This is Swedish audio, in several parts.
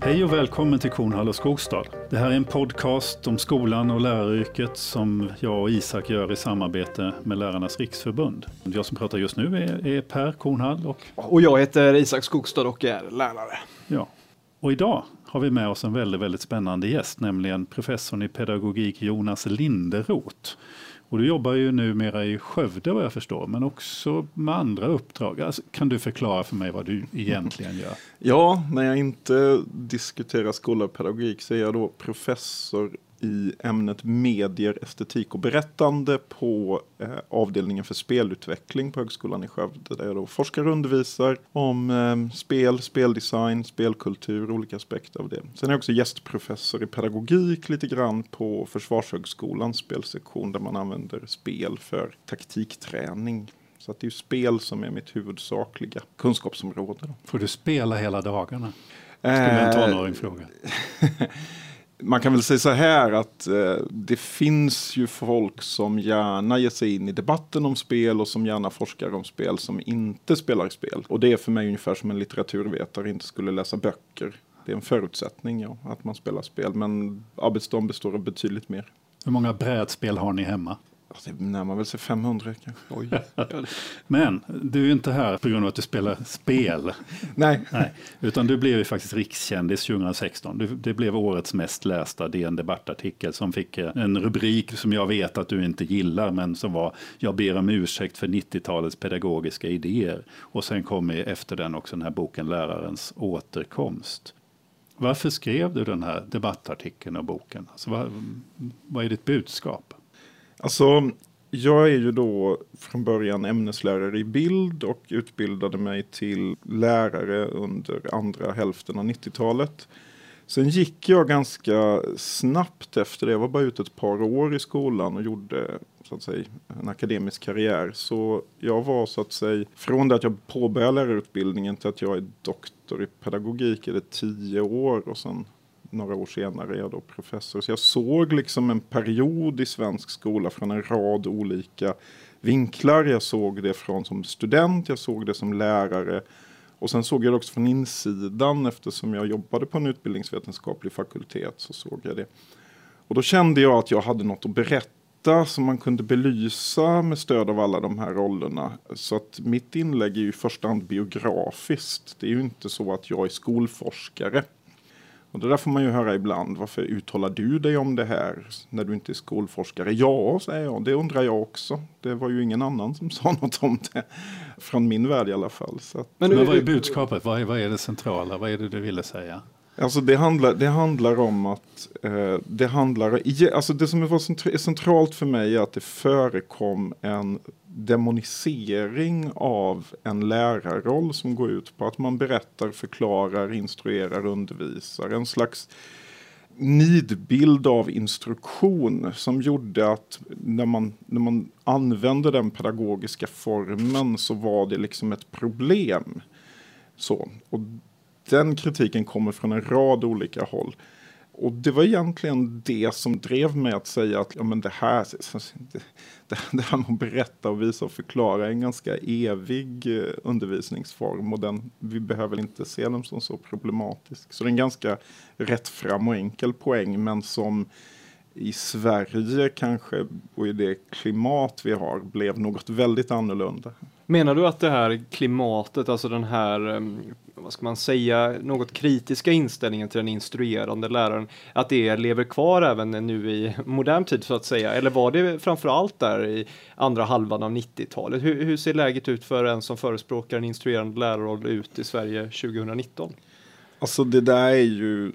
Hej och välkommen till Kornhall och Skogstad. Det här är en podcast om skolan och läraryrket som jag och Isak gör i samarbete med Lärarnas Riksförbund. Jag som pratar just nu är, är Per Kornhall och... Och jag heter Isak Skogstad och är lärare. Ja. Och idag har vi med oss en väldigt, väldigt spännande gäst, nämligen professorn i pedagogik Jonas Linderoth. Och du jobbar ju numera i Skövde vad jag förstår, men också med andra uppdrag. Alltså, kan du förklara för mig vad du egentligen gör? Ja, när jag inte diskuterar skolpedagogik så är jag då professor i ämnet medier, estetik och berättande på eh, avdelningen för spelutveckling på Högskolan i Skövde där jag då forskar och undervisar om eh, spel, speldesign, spelkultur, olika aspekter av det. Sen är jag också gästprofessor i pedagogik lite grann på Försvarshögskolans spelsektion där man använder spel för taktikträning. Så att det är ju spel som är mitt huvudsakliga kunskapsområde. Då. Får du spela hela dagarna? Skulle en tonåring fråga. man kan väl säga så här att eh, det finns ju folk som gärna ger sig in i debatten om spel och som gärna forskar om spel som inte spelar spel. Och det är för mig ungefär som en litteraturvetare inte skulle läsa böcker. Det är en förutsättning ja, att man spelar spel, men arbetsdagen består av betydligt mer. Hur många brädspel har ni hemma? Det närmar väl sig 500 kanske. Men du är inte här på grund av att du spelar spel. Nej. Nej. Utan du blev ju faktiskt rikskändis 2016. Du, det blev årets mest lästa DN Debattartikel som fick eh, en rubrik som jag vet att du inte gillar, men som var Jag ber om ursäkt för 90-talets pedagogiska idéer. Och sen kom efter den också den här boken Lärarens återkomst. Varför skrev du den här debattartikeln och boken? Alltså, vad, vad är ditt budskap? Alltså, jag är ju då från början ämneslärare i bild och utbildade mig till lärare under andra hälften av 90-talet. Sen gick jag ganska snabbt efter det, jag var bara ute ett par år i skolan och gjorde så att säga, en akademisk karriär. Så jag var så att säga, från det att jag påbörjade lärarutbildningen till att jag är doktor i pedagogik är det tio år och sen några år senare är jag då professor. Så jag såg liksom en period i svensk skola från en rad olika vinklar. Jag såg det från som student, jag såg det som lärare och sen såg jag det också från insidan eftersom jag jobbade på en utbildningsvetenskaplig fakultet så såg jag det. Och då kände jag att jag hade något att berätta som man kunde belysa med stöd av alla de här rollerna. Så att mitt inlägg är ju i första hand biografiskt. Det är ju inte så att jag är skolforskare. Och det där får man ju höra ibland. Varför uttalar du dig om det här när du inte är skolforskare? Ja, säger jag. Det undrar jag också. Det var ju ingen annan som sa något om det. Från min värld i alla fall. Att, Men, Men vad är budskapet? Vad är, vad är det centrala? Vad är det du ville säga? Alltså det handlar, det handlar om att eh, det handlar, alltså det som var centralt för mig är att det förekom en demonisering av en lärarroll som går ut på att man berättar, förklarar, instruerar, undervisar. En slags nidbild av instruktion som gjorde att när man, när man använde den pedagogiska formen så var det liksom ett problem. Så, och den kritiken kommer från en rad olika håll. Och det var egentligen det som drev mig att säga att ja, men det, här, det, det här med att berätta och visa och förklara är en ganska evig eh, undervisningsform och den, vi behöver inte se den som så problematisk. Så det är en ganska rättfram och enkel poäng men som i Sverige kanske och i det klimat vi har blev något väldigt annorlunda. Menar du att det här klimatet, alltså den här, ehm, vad ska man säga, något kritiska inställningen till den instruerande läraren, att det lever kvar även nu i modern tid så att säga? Eller var det framförallt där i andra halvan av 90-talet? Hur, hur ser läget ut för en som förespråkar en instruerande lärarroll ut i Sverige 2019? Alltså det där är ju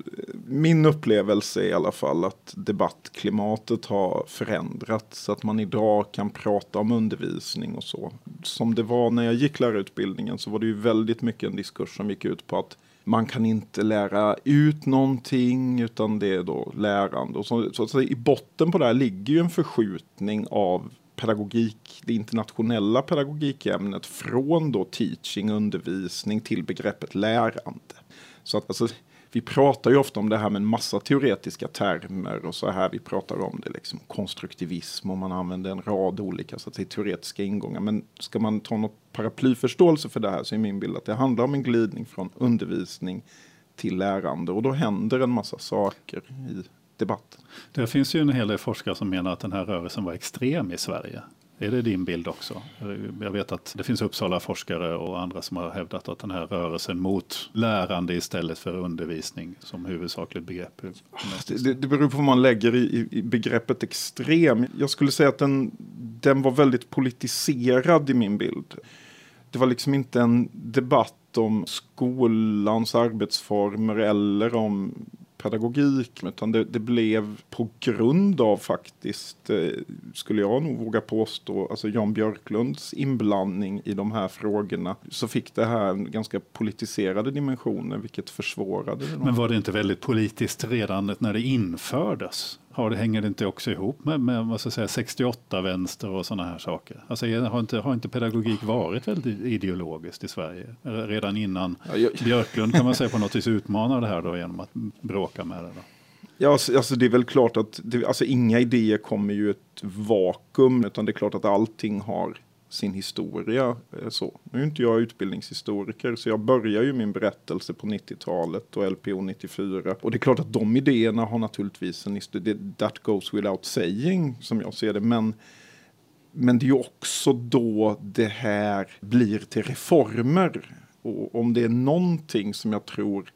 min upplevelse i alla fall att debattklimatet har förändrats. Så att man idag kan prata om undervisning och så. Som det var när jag gick lärarutbildningen så var det ju väldigt mycket en diskurs som gick ut på att man kan inte lära ut någonting utan det är då lärande. Och så, så så i botten på det här ligger ju en förskjutning av pedagogik, det internationella pedagogikämnet från då teaching, undervisning till begreppet lärande. Så att alltså, vi pratar ju ofta om det här med en massa teoretiska termer och så här. Vi pratar om det liksom konstruktivism och man använder en rad olika så att säga, teoretiska ingångar. Men ska man ta något paraplyförståelse för det här så är min bild att det handlar om en glidning från undervisning till lärande och då händer en massa saker i debatten. Det finns ju en hel del forskare som menar att den här rörelsen var extrem i Sverige. Är det din bild också? Jag vet att det finns Uppsala forskare och andra som har hävdat att den här rörelsen mot lärande istället för undervisning som huvudsakligt begrepp. Det, det beror på vad man lägger i, i, begreppet extrem. Jag skulle säga att den, den var väldigt politiserad i min bild. Det var liksom inte en debatt om skolans arbetsformer eller om pedagogik utan det, det, blev på grund av faktiskt, eh, skulle jag nog våga påstå, alltså Jan Björklunds inblandning i de här frågorna så fick det här ganska politiserade dimensioner vilket försvårade det. Men var det inte väldigt politiskt redan när det infördes? Har det, hänger det inte också ihop med, med vad ska säga, 68-vänster och sådana här saker? Alltså, har, inte, har inte pedagogik varit väldigt ideologiskt i Sverige? Redan innan ja, jag... Björklund kan man säga på något vis utmanar det här då genom att bråka med det. Då. Ja, alltså, alltså det är väl klart att det, alltså, inga idéer kommer ju ett vakuum, utan det är klart att allting har sin historia. Eh, så. Nu är inte jag utbildningshistoriker så jag börjar ju min berättelse på 90-talet och LPO 94. Och det är klart att de idéerna har naturligtvis en historia, that goes without saying som jag ser det. Men, men det är ju också då det här blir till reformer. Och om det är någonting som jag tror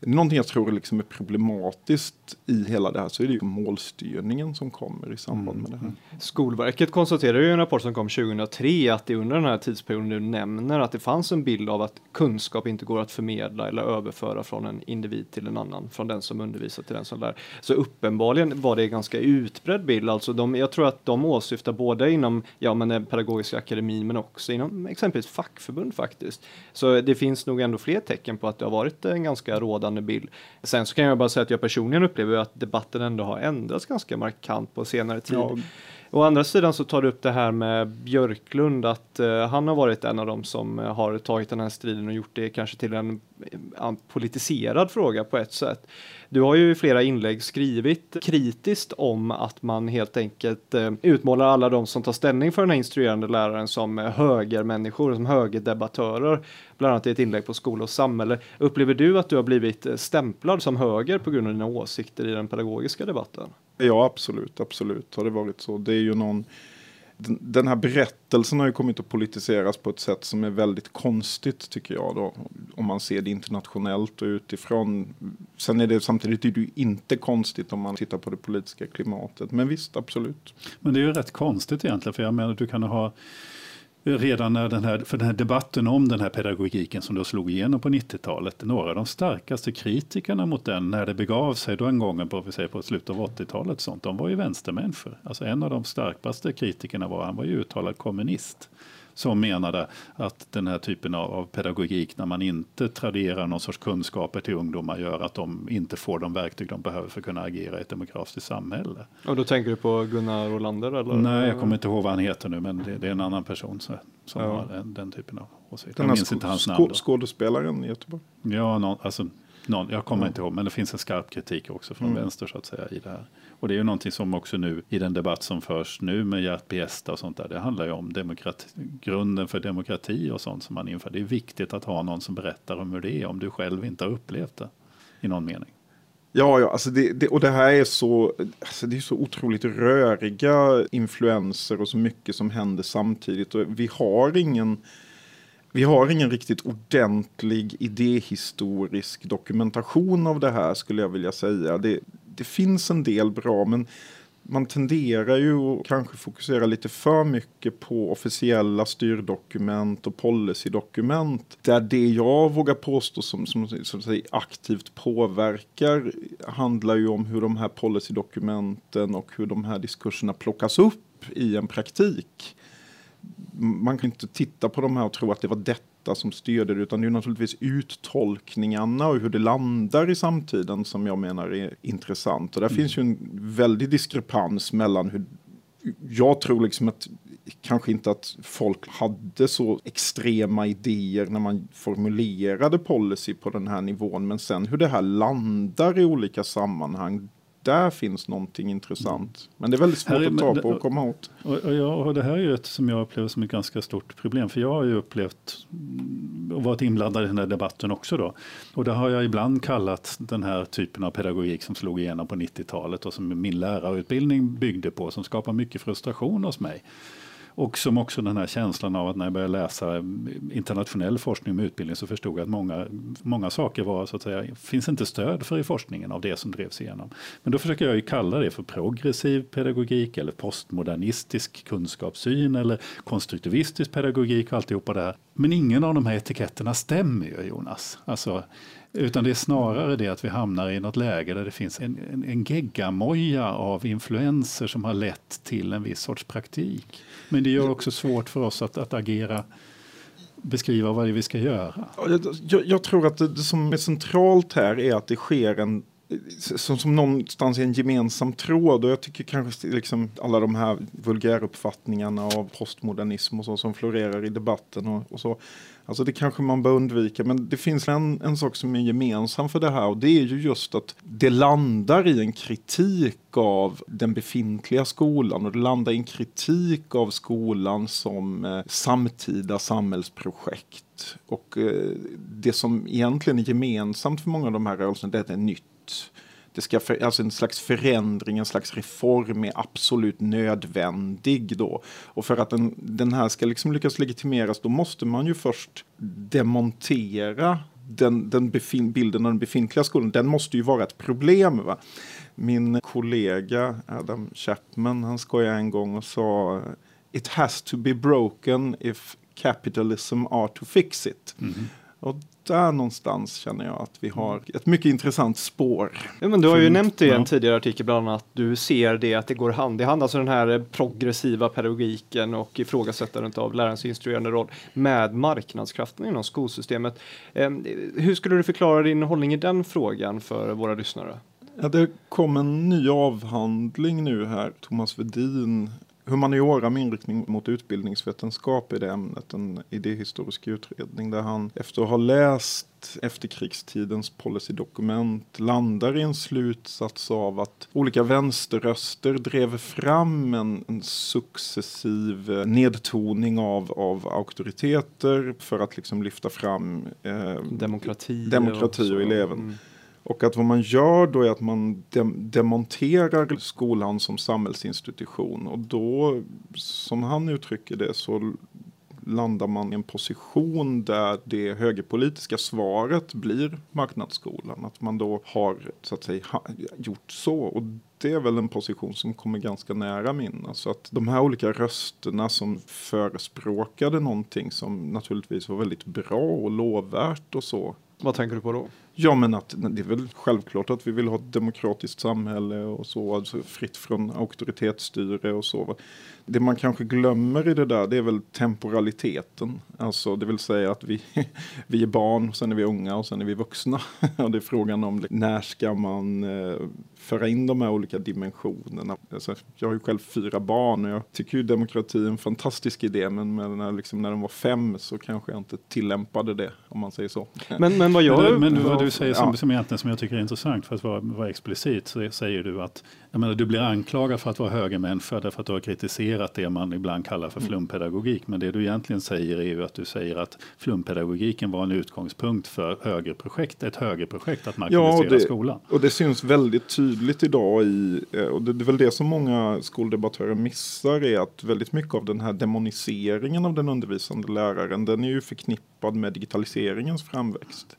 Någonting jag tror liksom är problematiskt i hela det här så är det ju målstyrningen som kommer i samband med det här. Mm. Skolverket konstaterar ju i en rapport som kom 2003 att det under den här tidsperioden du nämner att det fanns en bild av att kunskap inte går att förmedla eller överföra från en individ till en annan, från den som undervisar till den som lär. Så uppenbarligen var det en ganska utbredd bild, alltså de, jag tror att de åsyftar både inom ja, men den pedagogiska akademin men också inom exempelvis fackförbund faktiskt. Så det finns nog ändå fler tecken på att det har varit en ganska rådande ledande bild. Sen så kan jag bara säga att jag personligen upplever att debatten ändå har ändrats ganska markant på senare tid. Ja. Å andra sidan så tar du upp det här med Björklund, att uh, han har varit en av dem som eh, har tagit den här striden och gjort det kanske till en uh, politiserad fråga på ett sätt. Du har ju i flera inlägg skrivit kritiskt om att man helt enkelt uh, utmålar alla de som tar ställning för den här instruerande läraren som högermänniskor, som högerdebattörer, bland annat i ett inlägg på Skola och samhälle. Upplever du att du har blivit stämplad som höger på grund av dina åsikter i den pedagogiska debatten? Ja, absolut, absolut har det varit så. Det är ju någon den här berättelsen har ju kommit att politiseras på ett sätt som är väldigt konstigt tycker jag då. Om man ser det internationellt och utifrån. Sen är det samtidigt är det inte konstigt om man tittar på det politiska klimatet. Men visst, absolut. Men det är ju rätt konstigt egentligen. För jag menar du kan ha redan när den här, för den här debatten om den här pedagogiken som då slog igenom på 90-talet, några av de starkaste kritikerna mot den när det begav sig då en gång på, säga, på slutet av 80-talet, sånt, de var ju vänstermänniskor. Alltså en av de starkaste kritikerna var, han var ju uttalad kommunist som menade att den här typen av, av, pedagogik när man inte traderar någon sorts kunskaper till ungdomar gör att de inte får de verktyg de behöver för att kunna agera i ett demokratiskt samhälle. Och då tänker du på Gunnar Olander? Eller? Nej, jag kommer inte ihåg vad han heter nu, men det, det är en annan person som, som ja. har den, den, typen av åsikter. Jag minns inte hans namn. Skådespelaren i Göteborg? Ja, någon, alltså, någon, jag kommer ja. inte ihåg, men det finns en skarp kritik också från mm. vänster så att säga i det här. Och det är ju någonting som också nu i den debatt som förs nu med Gert Biesta och sånt där. Det handlar ju om demokrati, grunden för demokrati och sånt som man inför. Det är viktigt att ha någon som berättar om hur det är om du själv inte har upplevt det i någon mening. Ja, ja alltså det, det, och det här är så, alltså det är så otroligt röriga influenser och så mycket som händer samtidigt. Och vi har ingen vi har ingen riktigt ordentlig idéhistorisk dokumentation av det här skulle jag vilja säga. Det, det finns en del bra men man tenderar ju att kanske fokusera lite för mycket på officiella styrdokument och policydokument. Där det jag vågar påstå som, som, som säger, aktivt påverkar handlar ju om hur de här policydokumenten och hur de här diskurserna plockas upp i en praktik. Man kan inte titta på de här och tro att det var detta data som styrde det utan det är naturligtvis uttolkningarna och hur det landar i samtiden som jag menar är intressant. Och där mm. finns ju en väldig diskrepans mellan hur jag tror liksom att kanske inte att folk hade så extrema idéer när man formulerade policy på den här nivån men sen hur det här landar i olika sammanhang där finns någonting intressant. Men det är väldigt svårt är- att ta på och komma åt. Och, och, jag, och det här är ju ett som jag upplever som ett ganska stort problem. För jag har ju upplevt och varit inblandad i den här debatten också. Då. Och det har jag ibland kallat den här typen av pedagogik som slog igenom på 90-talet och som min lärarutbildning byggde på. Som skapar mycket frustration hos mig. Och som också den här känslan av att när jag började läsa internationell forskning om utbildning så förstod jag att många, många saker var, så att säga, finns inte stöd för i forskningen av det som drevs igenom. Men då försöker jag ju kalla det för progressiv pedagogik eller postmodernistisk kunskapssyn eller konstruktivistisk pedagogik och alltihopa det här. Men ingen av de här etiketterna stämmer ju Jonas. Alltså, utan det är snarare det att vi hamnar i något läge där det finns en, en, en geggamoja av influenser som har lett till en viss sorts praktik. Men det gör också svårt för oss att, att agera, beskriva vad det är vi ska göra. Jag, jag, jag tror att det, det som är centralt här är att det sker en som, som någonstans är en gemensam tråd och jag tycker kanske liksom alla de här vulgäruppfattningarna av postmodernism och så som florerar i debatten och, och så. Alltså det kanske man bör undvika men det finns en, en sak som är gemensam för det här och det är ju just att det landar i en kritik av den befintliga skolan och det landar i en kritik av skolan som eh, samtida samhällsprojekt. Och eh, det som egentligen är gemensamt för många av de här rörelserna det är att det är nytt. Det ska för, alltså en slags förändring, en slags reform är absolut nödvändig då. Och för att den, den här ska liksom lyckas legitimeras då måste man ju först demontera den, den befin, bilden av den befintliga skolan. Den måste ju vara ett problem. Va? Min kollega Adam Chapman han skojade en gång och sa It has to be broken if capitalism are to fix it. Och där någonstans känner jag att vi har ett mycket intressant spår. Ja, men du har ju nämnt det i en ja. tidigare artikel bland annat att du ser det att det går hand i hand, alltså den här progressiva pedagogiken och ifrågasättandet av lärarens instruerande roll med marknadskrafterna inom skolsystemet. Eh, hur skulle du förklara din hållning i den frågan för våra lyssnare? Ja, det kom en ny avhandling nu här, Thomas Vedin, humaniora med inriktning mot utbildningsvetenskap i det ämnet, en idéhistorisk utredning där han efter att ha läst efterkrigstidens policydokument landar i en slutsats av att olika vänsterröster drev fram en, en successiv eh, nedtoning av, av auktoriteter för att liksom lyfta fram eh, Demokrati. Demokrati så. och eleven. Mm och att vad man gör då är att man dem- demonterar skolan som samhällsinstitution. Och då, som han uttrycker det, så landar man i en position där det högerpolitiska svaret blir marknadsskolan. Att man då har så att säga ha, gjort så. Och det är väl en position som kommer ganska nära min. Alltså att de här olika rösterna som förespråkade någonting som naturligtvis var väldigt bra och lovvärt och så. Vad tänker du på då? Ja men att det är väl självklart att vi vill ha ett demokratiskt samhälle och så, alltså fritt från auktoritetsstyre och så. Det man kanske glömmer i det där det är väl temporaliteten. Alltså det vill säga att vi, vi är barn, sen är vi unga och sen är vi vuxna. och det är frågan om när ska man eh, föra in de här olika dimensionerna. Alltså, jag har ju själv fyra barn och jag tycker ju demokrati är en fantastisk idé men när, liksom, när den var fem så kanske jag inte tillämpade det om man säger så. Men, men vad Men, gör du, men vad du säger som, Ja. som egentligen som jag tycker är intressant för att vara, vara explicit så säger du att jag menar, du blir anklagad för att vara högermänniska därför att du har kritiserat det man ibland kallar för flumpedagogik. Men det du egentligen säger är ju att du säger att flumpedagogiken var en utgångspunkt för högerprojekt, ett högerprojekt att marknadsera det- skolan. Och det syns väldigt tydligt idag i, eh, och det är väl det som många skoldebattörer missar, är att väldigt mycket av den här demoniseringen av den undervisande läraren, den är ju förknippad med digitaliseringens framväxt.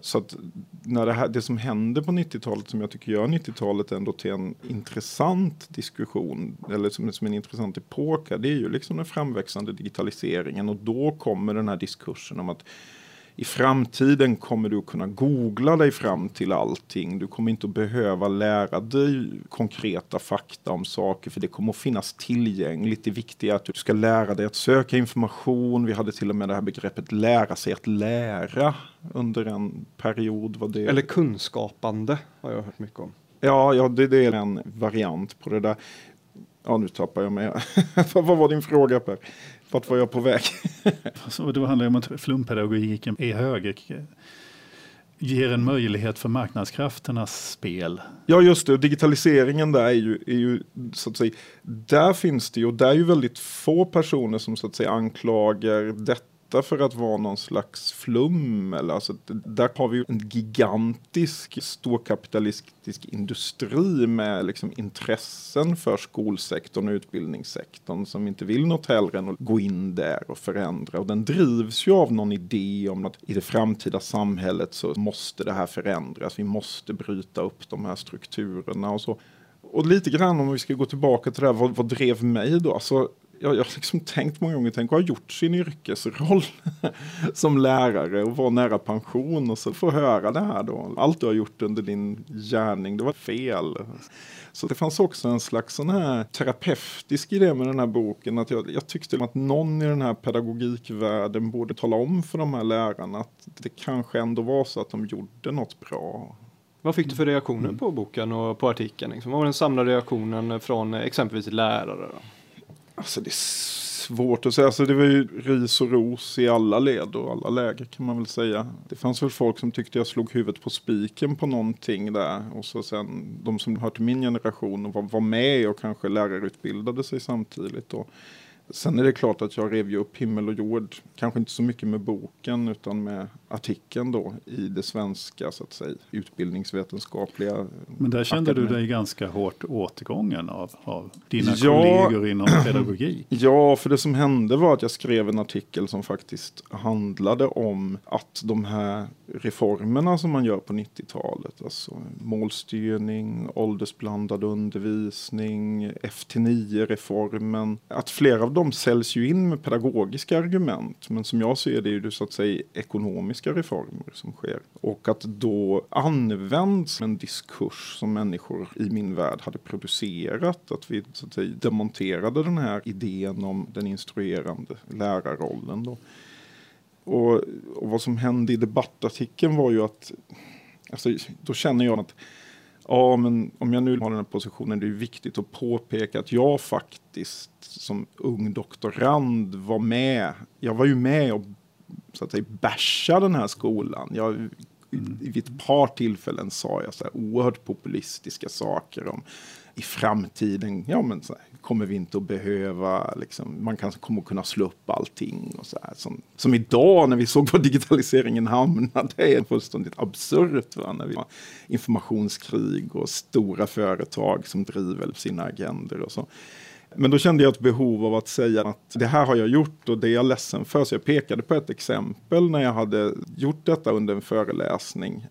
Så att när det, här, det som händer på 90-talet som jag tycker gör 90-talet ändå till en intressant diskussion, eller som, som en intressant epok, här, det är ju liksom den framväxande digitaliseringen och då kommer den här diskursen om att i framtiden kommer du att kunna googla dig fram till allting. Du kommer inte att behöva lära dig konkreta fakta om saker för det kommer att finnas tillgängligt. Det viktiga är att du ska lära dig att söka information. Vi hade till och med det här begreppet lära sig att lära under en period. Var det... Eller kunskapande har jag hört mycket om. Ja, ja det, det är en variant på det där. Ja, nu tappar jag mig. Vad var din fråga Per? Vart var jag på väg? Då handlar det om att flumpedagogiken är höger. ger en möjlighet för marknadskrafternas spel. Ja, just det. Digitaliseringen där är ju, är ju så att säga, där finns det ju, och där är ju väldigt få personer som så att säga anklagar detta för att vara någon slags flum. Eller, alltså, där har vi ju en gigantisk storkapitalistisk industri med liksom, intressen för skolsektorn och utbildningssektorn som inte vill något hellre än att gå in där och förändra. Och den drivs ju av någon idé om att i det framtida samhället så måste det här förändras. Vi måste bryta upp de här strukturerna och så. Och lite grann om vi ska gå tillbaka till det här, vad, vad drev mig då? Alltså, jag, jag har liksom tänkt många gånger, tänk att ha gjort sin yrkesroll som lärare och vara nära pension och så få höra det här då. Allt du har gjort under din gärning, det var fel. Så det fanns också en slags sån här terapeutisk idé med den här boken. Att jag, jag tyckte att någon i den här pedagogikvärlden borde tala om för de här lärarna att det kanske ändå var så att de gjorde något bra. Vad fick du för reaktioner mm. på boken och på artikeln? Liksom? Vad var den samlade reaktionen från exempelvis lärare? Då? Alltså det är svårt att säga. Alltså det var ju ris och ros i alla led och alla läger kan man väl säga. Det fanns väl folk som tyckte jag slog huvudet på spiken på någonting där. Och så sen de som hör till min generation och var, var med och kanske lärarutbildade sig samtidigt. Och Sen är det klart att jag rev ju upp himmel och jord, kanske inte så mycket med boken utan med artikeln då i det svenska så att säga, utbildningsvetenskapliga. Men där kände akademin. du dig ganska hårt återgången av, av dina ja, kollegor inom pedagogik? Ja, för det som hände var att jag skrev en artikel som faktiskt handlade om att de här reformerna som man gör på 90-talet, alltså målstyrning, åldersblandad undervisning, FT9-reformen, att flera av dem de säljs ju in med pedagogiska argument, men som jag ser det är det så att säga ekonomiska reformer som sker. Och att då används en diskurs som människor i min värld hade producerat, att vi så att säga demonterade den här idén om den instruerande lärarrollen då. Och, och, vad som hände i debattartikeln var ju att, alltså, då känner jag att ja, men om jag nu har den här positionen, det är viktigt att påpeka att jag faktiskt som ung doktorand var med. Jag var ju med och så att säga basha den här skolan. Jag, mm. Vid ett par tillfällen sa jag så här oerhört populistiska saker om i framtiden, ja men så här, kommer vi inte att behöva, liksom, man kan, kommer att kunna slå upp allting. Och så här, som, som idag när vi såg var digitaliseringen hamnade, det är fullständigt absurt. Va? När vi har informationskrig och stora företag som driver sina agender och så. Men då kände jag ett behov av att säga att det här har jag gjort och det är jag ledsen för. Så jag pekade på ett exempel när jag hade gjort detta under en föreläsning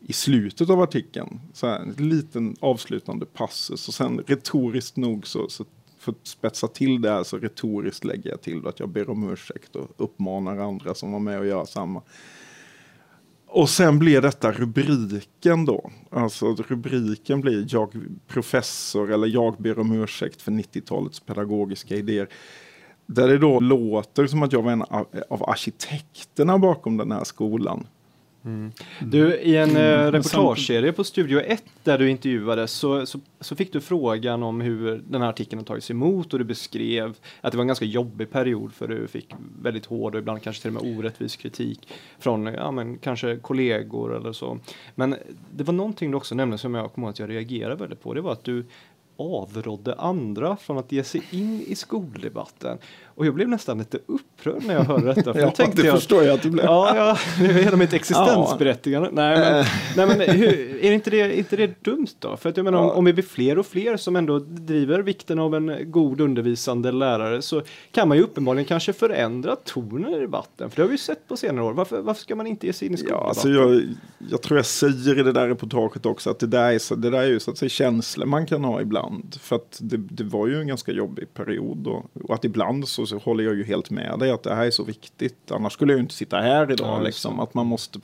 i slutet av artikeln. Så här, en liten avslutande passus och sen retoriskt nog så, så för att spetsa till det här så retoriskt lägger jag till att jag ber om ursäkt och uppmanar andra som var med och göra samma. Och sen blir detta rubriken då. Alltså rubriken blir jag professor eller jag ber om ursäkt för 90-talets pedagogiska idéer. Där det då låter som att jag var en av arkitekterna bakom den här skolan. Mm. Du, i en mm. reportageserie på Studio 1 där du intervjuades så, så, så, fick du frågan om hur den här artikeln har tagits emot och du beskrev att det var en ganska jobbig period för du fick väldigt hård och ibland kanske till och med orättvis kritik från ja, men, kanske kollegor eller så. Men det var någonting du också nämnde som jag kommer ihåg att jag reagerade väldigt på. Det var att du avrådde andra från att ge sig in i skoldebatten. Och jag blev nästan lite upprörd när jag hörde detta. För ja, tänkte det jag, förstår jag att du blev. Ja, ja hela mitt existensberättigande. Ja. Nej, men, nej, men hur, är inte det, inte det dumt då? För att jag menar, ja. om, om vi blir fler och fler som ändå driver vikten av en god undervisande lärare så kan man ju uppenbarligen kanske förändra tonen i debatten. För det har vi ju sett på senare år. Varför, varför ska man inte ge sig in i skoldebatten? Ja, alltså jag, jag tror jag säger i det där reportaget också att det där är, så, det där är ju så att säga känslor man kan ha ibland. För att det, det var ju en ganska jobbig period och, och att ibland så så håller jag ju helt med dig att det här är så viktigt. Annars skulle jag ju inte sitta här idag. Ja, liksom, att man måste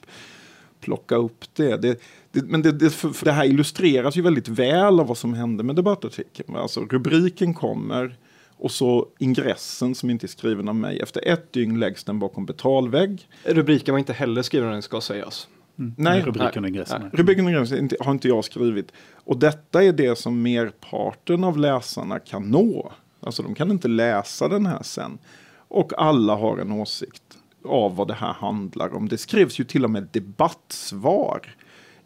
plocka upp det. det, det men det, det, för, för det här illustreras ju väldigt väl av vad som hände med debattartikeln. Alltså rubriken kommer och så ingressen som inte är skriven av mig. Efter ett dygn läggs den bakom betalvägg. Rubriken var inte heller skriven, den ska sägas. Mm. Nej, rubriken och ingressen. Nej. Rubriken och ingressen har inte jag skrivit. Och detta är det som merparten av läsarna kan nå. Alltså de kan inte läsa den här sen. Och alla har en åsikt. av vad det här handlar om. Det skrevs ju till och med debattsvar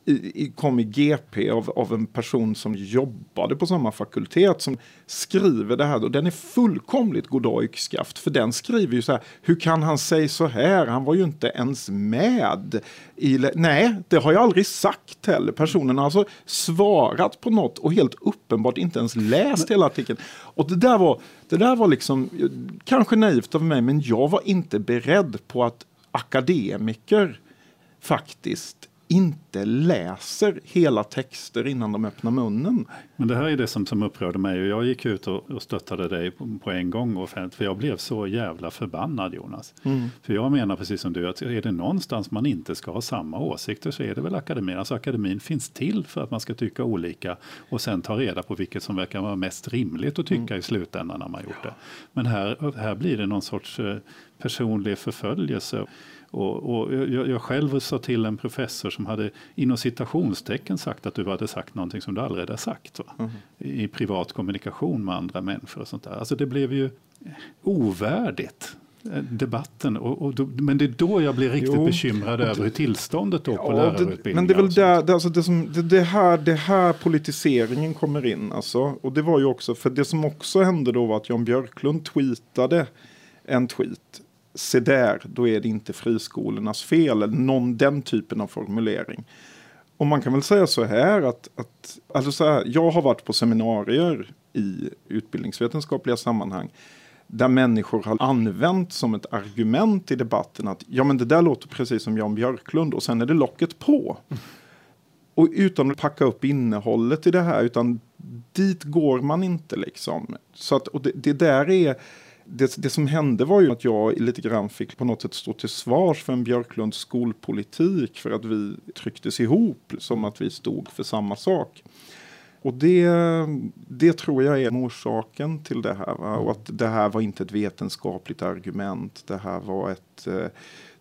i, kom i GP av, av en person som jobbade på samma fakultet som skriver det här. Och den är fullkomligt goddag yxskaft. För den skriver ju så här, hur kan han säga så här? Han var ju inte ens med. I, nej, det har jag aldrig sagt heller. Personen har alltså svarat på något och helt uppenbart inte ens läst hela artikeln. Och det där var, det där var liksom, kanske naivt av mig, men jag var inte beredd på att akademiker faktiskt inte läser hela texter innan de öppnar munnen. Men det här är det som, som upprörde mig och jag gick ut och, och stöttade dig på, på, en gång offentligt för jag blev så jävla förbannad Jonas. Mm. För jag menar precis som du att är det någonstans man inte ska ha samma åsikter så är det väl akademin. Alltså akademin finns till för att man ska tycka olika och sen ta reda på vilket som verkar vara mest rimligt att tycka mm. i slutändan när man gjort det. Men här, här blir det någon sorts eh, personlig förföljelse. Och, och jag, jag, själv sa till en professor som hade inom citationstecken sagt att du hade sagt någonting som du aldrig hade sagt. Mm. I privat kommunikation med andra människor och sånt där. Alltså det blev ju ovärdigt eh, debatten. Och, och men det är då jag blir riktigt jo, bekymrad över hur tillståndet då på ja, lärarutbildningen. Men det är väl där, det, alltså det, som, det, det, här, det här politiseringen kommer in. Alltså. Och det var ju också, för det som också hände då var att Jan Björklund tweetade en tweet se där, då är det inte friskolornas fel, eller någon den typen av formulering. Och man kan väl säga så här att, att alltså så här, jag har varit på seminarier i utbildningsvetenskapliga sammanhang där människor har använt som ett argument i debatten att ja men det där låter precis som Jan Björklund och sen är det locket på. Och utan att packa upp innehållet i det här utan dit går man inte liksom. Så att, och det, det där är det, det som hände var ju att jag lite grann fick på något sätt stå till svars för en Björklunds skolpolitik för att vi trycktes ihop som att vi stod för samma sak. Och det, det tror jag är orsaken till det här. Va? Och att det här var inte ett vetenskapligt argument. Det här var ett, eh,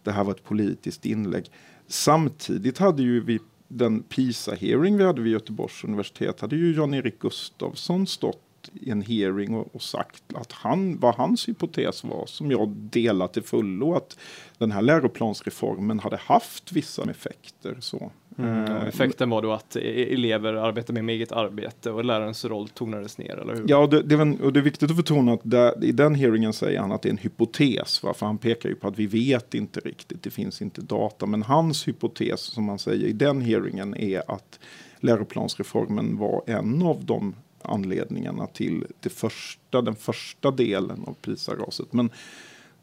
det här var ett politiskt inlägg. Samtidigt hade ju vi den PISA-hearing vi hade vid Göteborgs universitet hade ju Jan-Erik Gustafsson stått i en hearing och, och, sagt att han, vad hans hypotes var, som jag delar till fullo, att den här läroplansreformen hade haft vissa effekter. Så. Mm, eh, effekten var då att e-, elever arbetar med eget arbete och lärarens roll tonades ner, eller hur? Ja, det, det, är, och det är viktigt att betona att där, i den hearingen säger han att det är en hypotes, va? för han pekar ju på att vi vet inte riktigt, det finns inte data, men hans hypotes som han säger i den hearingen är att läroplansreformen var en av de anledningarna till det första, den första delen av PISA-raset. Men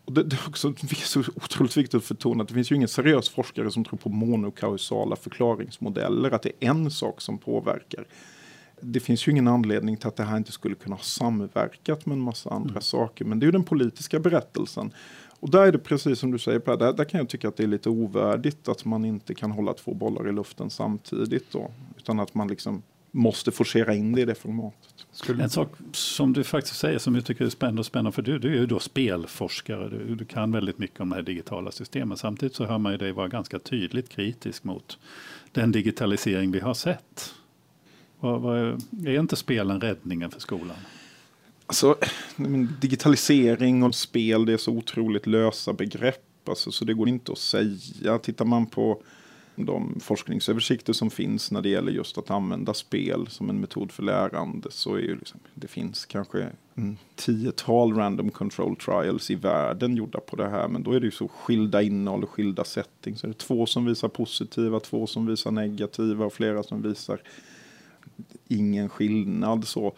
och det, det, är också så otroligt viktigt att betona att det finns ju ingen seriös forskare som tror på monokausala förklaringsmodeller, att det är en sak som påverkar. Det finns ju ingen anledning till att det här inte skulle kunna ha samverkat med en massa andra mm. saker, men det är ju den politiska berättelsen. Och där är det precis som du säger Per, där, där kan jag tycka att det är lite ovärdigt att man inte kan hålla två bollar i luften samtidigt då, utan att man liksom måste forcera in det i det formatet. Skulle... En sak som du faktiskt säger som jag tycker är spännande och spännande för du, du är ju då spelforskare, du, du, kan väldigt mycket om de här digitala systemen. Samtidigt så hör man ju dig vara ganska tydligt kritisk mot den digitalisering vi har sett. Vad, vad är, är inte spelen räddningen för skolan? Alltså, digitalisering och spel, det är så otroligt lösa begrepp. Alltså, så det går inte att säga. Tittar man på de forskningsöversikter som finns när det gäller just att använda spel som en metod för lärande så är ju liksom, det finns kanske en tiotal random control trials i världen gjorda på det här men då är det ju så skilda innehåll och skilda settings. Så är det två som visar positiva, två som visar negativa och flera som visar ingen skillnad så.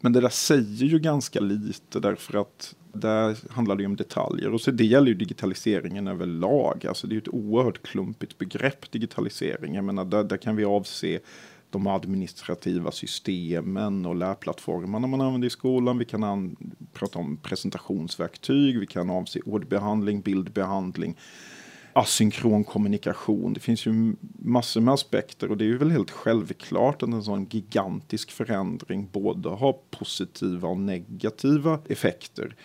Men det där säger ju ganska lite därför att där handlar det ju om detaljer. Och så det gäller ju digitaliseringen överlag. Alltså det är ju ett oerhört klumpigt begrepp, digitalisering. Jag menar, där, där kan vi avse de administrativa systemen och lärplattformarna man använder i skolan. Vi kan prata om presentationsverktyg, vi kan avse ordbehandling, bildbehandling, asynkron kommunikation. Det finns ju massor med aspekter och det är ju väl helt självklart att en sån gigantisk förändring både har positiva och negativa effekter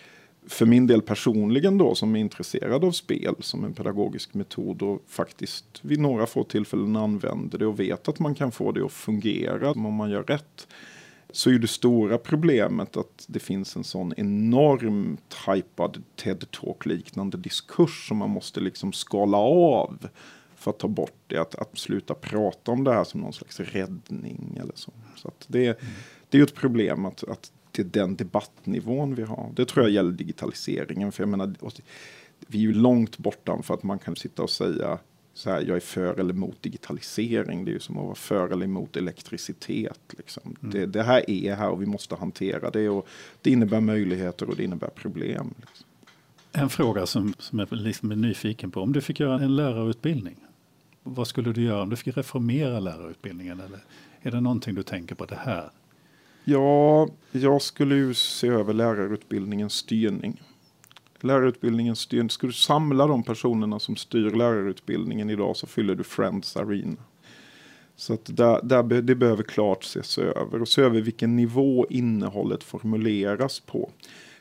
för min del personligen då som är intresserad av spel som en pedagogisk metod och faktiskt vid några få tillfällen använder det och vet att man kan få det att fungera om man gör rätt. så är det stora problemet att det finns en sån enormt hypad TED-talk-liknande diskurs som man måste liksom skala av för att ta bort det, att, att sluta prata om det här som någon slags räddning eller så. Så det, mm. det är ju ett problem att, att är den debattnivån vi har. Det tror jag gäller digitaliseringen, för jag menar, vi är ju långt bortom för att man kan sitta och säga så här, jag är för eller emot digitalisering. Det är ju som att vara för eller emot elektricitet. Liksom. Mm. Det, det, här är här och vi måste hantera det. Och det innebär möjligheter och det innebär problem. Liksom. En fråga som, som jag liksom är nyfiken på. Om du fick göra en lärarutbildning, vad skulle du göra om du fick reformera lärarutbildningen? Eller är det någonting du tänker på det här? Ja, jag skulle ju se över lärarutbildningens styrning Lärarutbildningens styrning, ska du samla de personerna som styr lärarutbildningen idag så fyller du Friends Arena. Så att där, där, det behöver klart ses över och se över vilken nivå innehållet formuleras på.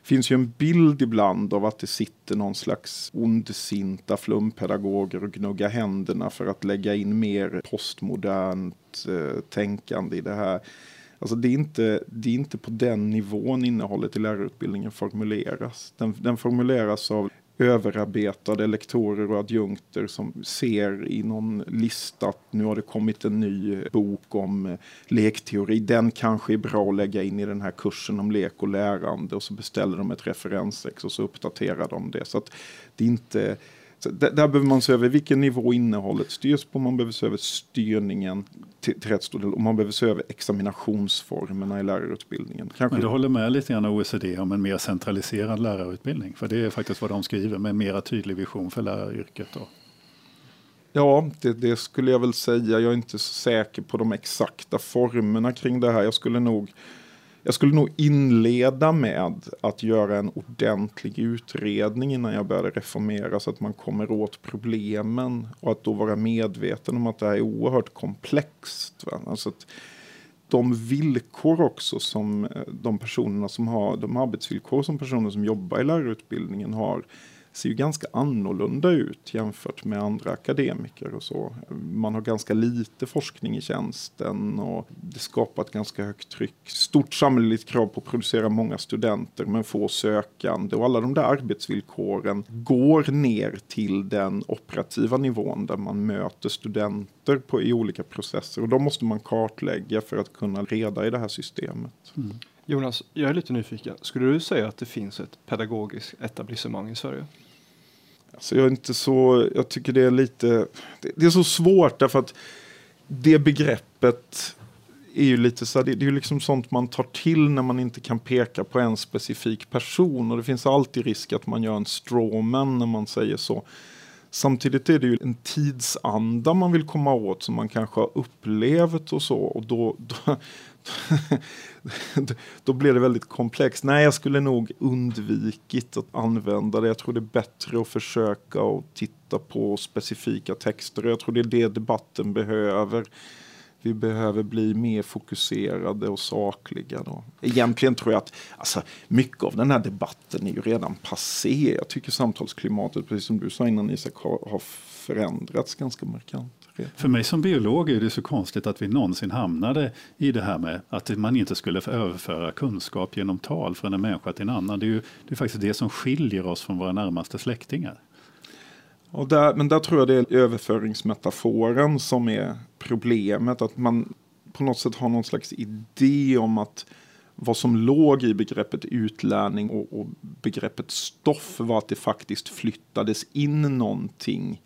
Det finns ju en bild ibland av att det sitter någon slags ondsinta flumpedagoger och gnuggar händerna för att lägga in mer postmodernt eh, tänkande i det här. Alltså det är, inte, det är inte på den nivån innehållet i lärarutbildningen formuleras. Den, den formuleras av överarbetade lektorer och adjunkter som ser i någon lista att nu har det kommit en ny bok om eh, lekteori. Den kanske är bra att lägga in i den här kursen om lek och lärande och så beställer de ett referensex och så uppdaterar de det. Så att det är inte så där, där, behöver man se över vilken nivå innehållet styrs på. Man behöver se över styrningen till, till rätt stor del. Och man behöver se över examinationsformerna i lärarutbildningen. Kanske... Men du håller med lite grann OECD om en mer centraliserad lärarutbildning? För det är faktiskt vad de skriver med en mera tydlig vision för läraryrket. Då. Ja, det, det, skulle jag väl säga. Jag är inte så säker på de exakta formerna kring det här. Jag skulle nog jag skulle nog inleda med att göra en ordentlig utredning innan jag började reformera så att man kommer åt problemen och att då vara medveten om att det här är oerhört komplext. Va? Alltså att de villkor också som eh, de personerna som har, de arbetsvillkor som personer som jobbar i lärarutbildningen har ser ju ganska annorlunda ut jämfört med andra akademiker och så. Man har ganska lite forskning i tjänsten och det skapar ett ganska högt tryck. Stort samhälleligt krav på att producera många studenter men få sökande och alla de där arbetsvillkoren går ner till den operativa nivån där man möter studenter på, i olika processer och de måste man kartlägga för att kunna reda i det här systemet. Mm. Jonas, jag är lite nyfiken. Skulle du säga att det finns ett pedagogiskt etablissemang i Sverige? Alltså jag är inte så, jag tycker det är lite, det, är så svårt därför att det begreppet är ju lite så det, det är ju liksom sånt man tar till när man inte kan peka på en specifik person och det finns alltid risk att man gör en strawman när man säger så. Samtidigt är det ju en tidsanda man vill komma åt som man kanske har upplevt och så och då, då, då blir det väldigt komplext. Nej, jag skulle nog undvikit att använda det. Jag tror det är bättre att försöka och titta på specifika texter. Jag tror det är det debatten behöver. Vi behöver bli mer fokuserade och sakliga. Då. Egentligen tror jag att alltså, mycket av den här debatten är ju redan passé. Jag tycker samtalsklimatet, precis som du sa innan Isak, har, har förändrats ganska markant. För mig som biolog är det så konstigt att vi någonsin hamnade i det här med att man inte skulle få överföra kunskap genom tal från en människa till en annan. Det är ju det är faktiskt det som skiljer oss från våra närmaste släktingar. Och där, men där tror jag det är överföringsmetaforen som är problemet. Att man på något sätt har någon slags idé om att vad som låg i begreppet utlärning och, och begreppet stoff var att det faktiskt flyttades in någonting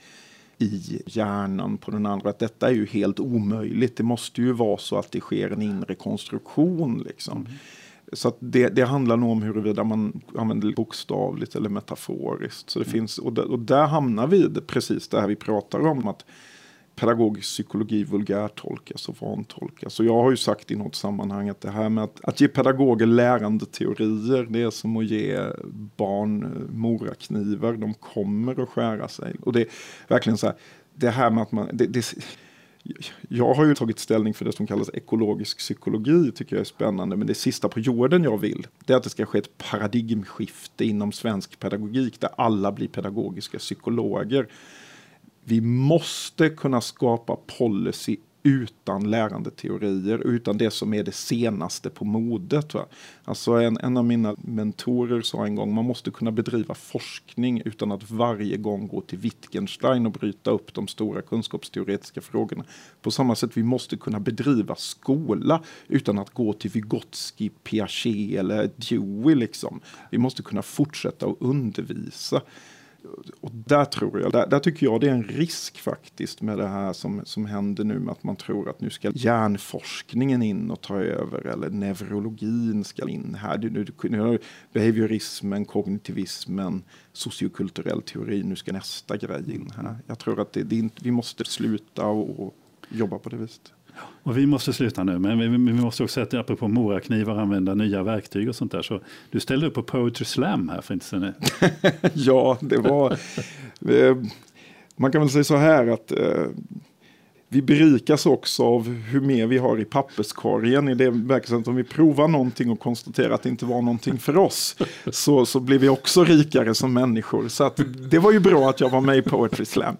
i hjärnan på den andra. Att detta är ju helt omöjligt. Det måste ju vara så att det sker en inre konstruktion. Liksom. Mm. Så det, det, handlar nog om huruvida man använder bokstavligt eller metaforiskt. Så det mm. finns, och, där, och där hamnar vi precis det här vi pratar om. att pedagogisk psykologi vulgärtolkas och vantolkas. Och jag har ju sagt i något sammanhang att det här med att, att ge pedagoger lärande teorier, det är som att ge barn eh, moraknivar. De kommer att skära sig. Och det är verkligen så här, det här med att man, det, det, jag har ju tagit ställning för det som kallas ekologisk psykologi, tycker jag är spännande. Men det sista på jorden jag vill, det är att det ska ske ett paradigmskifte inom svensk pedagogik, där alla blir pedagogiska psykologer. Vi måste kunna skapa policy utan lärandeteorier, utan det som är det senaste på modet. Va? Alltså en, en av mina mentorer sa en gång, man måste kunna bedriva forskning utan att varje gång gå till Wittgenstein och bryta upp de stora kunskapsteoretiska frågorna. På samma sätt, vi måste kunna bedriva skola utan att gå till Vygotsky, Piaget eller Dewey. Liksom. Vi måste kunna fortsätta att undervisa och där tror jag, där, där, tycker jag det är en risk faktiskt med det här som, som händer nu med att man tror att nu ska hjärnforskningen in och ta över eller neurologin ska in här. Nu, nu, nu behaviorismen, kognitivismen, sociokulturell teori, nu ska nästa grej in här. Jag tror att det, det, vi måste sluta och, och jobba på det viset. Och vi måste sluta nu, men vi, vi måste också att, apropå moraknivar, använda nya verktyg och sånt där. Så du ställde upp på Poetry Slam här för inte så Ja, det var... Eh, man kan väl säga så här att eh, vi berikas också av hur mer vi har i papperskorgen. I det verkar att om vi provar någonting och konstaterar att det inte var någonting för oss så, så blir vi också rikare som människor. Så att, det var ju bra att jag var med i Poetry Slam.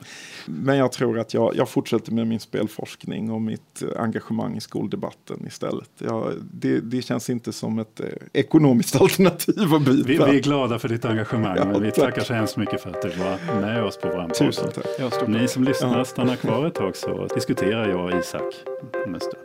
Men jag tror att jag, jag fortsätter med min spelforskning och mitt engagemang i skoldebatten istället. Jag, det, det känns inte som ett eh, ekonomiskt alternativ att byta. Vi, vi är glada för ditt engagemang. Ja, vi tackar så hemskt mycket för att du var med oss på vår Tusen tack. Ni som lyssnar, stannar kvar ett tag så diskuterar jag och Isak om en stund.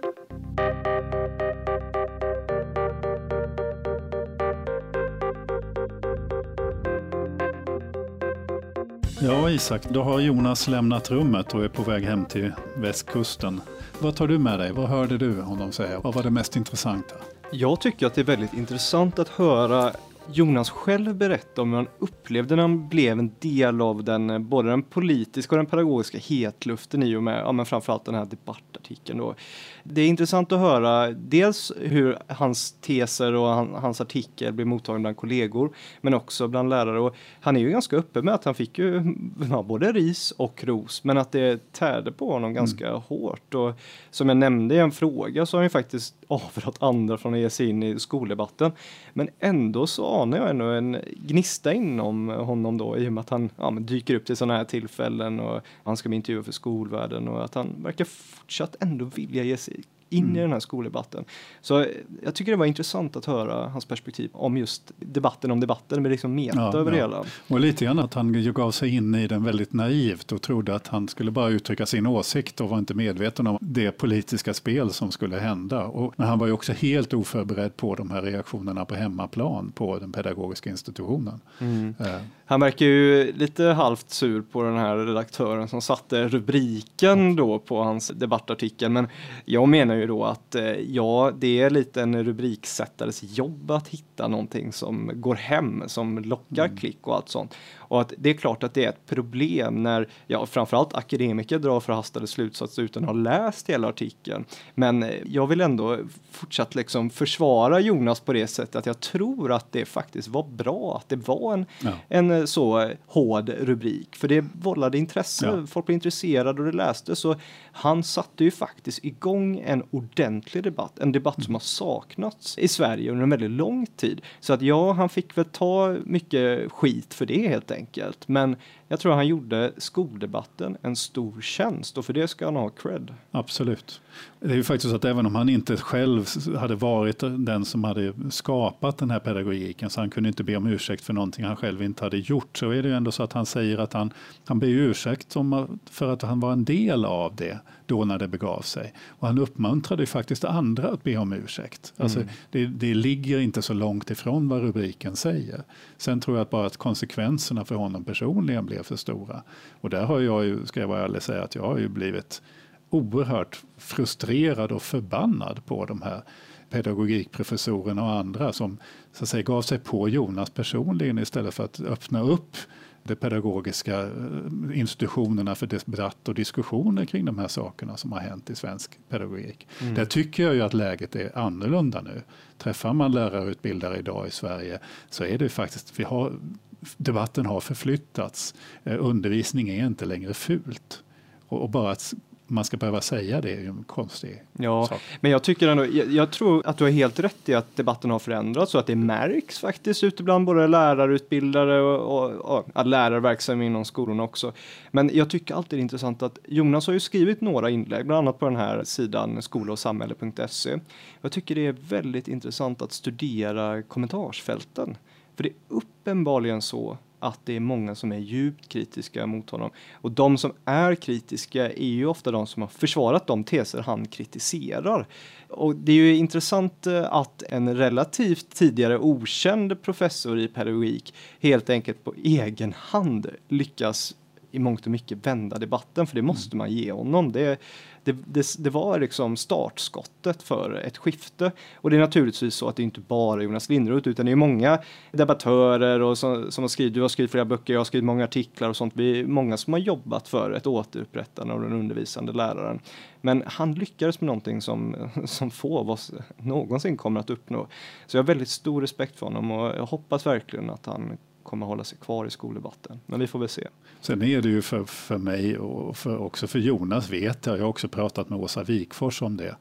Ja, Isak, då har Jonas lämnat rummet och är på väg hem till västkusten. Vad tar du med dig? Vad hörde du honom säga? Vad var det mest intressanta? Jag tycker att det är väldigt intressant att höra Jonas själv berätta om hur han upplevde när han blev en del av den, både den politiska och den pedagogiska hetluften i och med, ja men framförallt den här debattartikeln då det är intressant att höra dels hur hans teser och han, hans artikel blir mottagen bland kollegor, men också bland lärare. Och han är ju ganska öppen med att han fick ju ja, både ris och ros, men att det tärde på honom ganska mm. hårt. Och som jag nämnde i en fråga så har han ju faktiskt avrått andra från att ge sig in i skoldebatten. Men ändå så anar jag ändå en gnista inom honom då i och med att han ja, dyker upp till sådana här tillfällen och han ska bli intervjuad för skolvärlden och att han verkar fortsatt ändå vilja ge sig in mm. i den här skoldebatten. Så jag tycker det var intressant att höra hans perspektiv om just debatten om debatten med liksom meta ja, över ja. hela. Och lite grann att han gav sig in i den väldigt naivt och trodde att han skulle bara uttrycka sin åsikt och var inte medveten om det politiska spel som skulle hända. Och, men han var ju också helt oförberedd på de här reaktionerna på hemmaplan på den pedagogiska institutionen. Mm. Eh. Han verkar ju lite halvt sur på den här redaktören som satte rubriken då på hans debattartikel. Men jag menar ju då att eh, ja, det är lite en rubriksättares jobb att hitta någonting som går hem, som lockar mm. klick och allt sånt. Och att det är klart att det är ett problem när, ja, framförallt akademiker drar förhastade slutsatser utan att ha läst hela artikeln. Men eh, jag vill ändå fortsatt liksom försvara Jonas på det sättet att jag tror att det faktiskt var bra att det var en, ja. en eh, så hård rubrik, för det vållade intresse. Ja. Folk blev intresserade och det läste så han satte ju faktiskt igång en ordentlig debatt, en debatt mm. som har saknats i Sverige under en väldigt lång tid. Så att ja, han fick väl ta mycket skit för det helt enkelt enkelt. Men jag tror han gjorde skoldebatten en stor tjänst och för det ska han ha cred. Absolut. Det är ju faktiskt så att även om han inte själv hade varit den som hade skapat den här pedagogiken så han kunde inte be om ursäkt för någonting han själv inte hade gjort så är det ju ändå så att han säger att han, han ber ursäkt om, för att han var en del av det då när det begav sig. Och han uppmuntrade faktiskt andra att be om ursäkt. Alltså, mm. det, det ligger inte så långt ifrån vad rubriken säger. Sen tror jag att bara att konsekvenserna för honom personligen blev för stora. Och där har jag ju, ska jag vara ärlig säga, att jag har ju blivit oerhört frustrerad och förbannad på de här pedagogikprofessorerna och andra som så att säga, gav sig på Jonas personligen istället för att öppna upp de pedagogiska eh, institutionerna för debatt och diskussioner kring de här sakerna som har hänt i svensk pedagogik. Mm. Där tycker jag ju att läget är annorlunda nu. Träffar man lärarutbildare idag i Sverige så är det faktiskt, vi har, debatten har förflyttats. Eh, undervisning är inte längre fult. Och, och bara att man ska behöva säga det är ju en konstig Ja, sak. men jag tycker ändå, jag, jag tror att du har helt rätt i att debatten har förändrats och att det märks faktiskt ute bland både lärarutbildare och, och, och lärare verksamma inom skolorna också. Men jag tycker alltid det är intressant att Jonas har ju skrivit några inlägg, bland annat på den här sidan skola och samhälle.se. Jag tycker det är väldigt intressant att studera kommentarsfälten. För det är uppenbarligen så att det är många som är djupt kritiska mot honom. Och de som är kritiska är ju ofta de som har försvarat de teser han kritiserar. Och det är ju intressant eh, att en relativt tidigare okänd professor i pedagogik helt enkelt på egen hand lyckas i mångt och mycket vända debatten, för det måste man ge honom. Det, det, det, det, var liksom startskottet för ett skifte. Och det är naturligtvis så att det inte bara är Jonas Lindroth, utan det är många debattörer och som, som har skrivit, du har skrivit flera böcker, jag har skrivit många artiklar och sånt. Vi är många som har jobbat för ett återupprättande av den undervisande läraren. Men han lyckades med någonting som, som få av oss någonsin kommer att uppnå. Så jag har väldigt stor respekt för honom och jag hoppas verkligen att han kommer hålla sig kvar i skoldebatten. Men vi får väl se. Sen är det ju för, för mig och för, också för Jonas vet jag, jag har också pratat med Åsa Wikfors om det.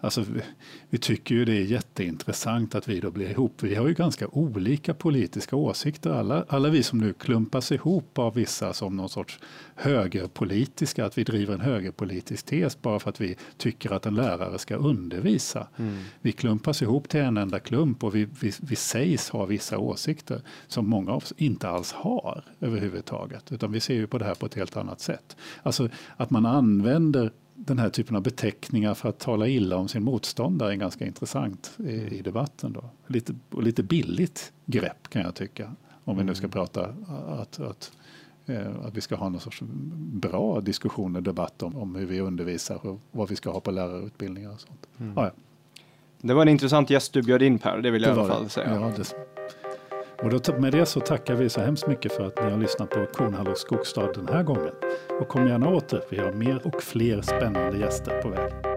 Alltså, vi, vi, tycker ju det är jätteintressant att vi då blir ihop. Vi har ju ganska olika politiska åsikter. Alla, alla vi som nu klumpas ihop av vissa som någon sorts högerpolitiska, att vi driver en högerpolitisk tes bara för att vi tycker att en lärare ska undervisa. Mm. Vi klumpas ihop till en enda klump och vi, vi, vi sägs ha vissa åsikter som många av inte alls har överhuvudtaget. Utan vi ser ju på det här på ett helt annat sätt. Alltså att man använder den här typen av beteckningar för att tala illa om sin motståndare är ganska intressant i, i debatten. Då. Lite, och lite billigt grepp kan jag tycka. Om vi nu ska mm. prata att, att, eh, att vi ska ha någon sorts bra diskussion och debatt om, om hur vi undervisar och vad vi ska ha på lärarutbildningar och sånt. Mm. Ah, ja. Det var en intressant gäst du bjöd in Per, det vill jag det i alla fall säga. Ja, det, och då, med det så tackar vi så hemskt mycket för att ni har lyssnat på Kornhall och Skogstad den här gången. Och kom gärna åter, vi har mer och fler spännande gäster på väg.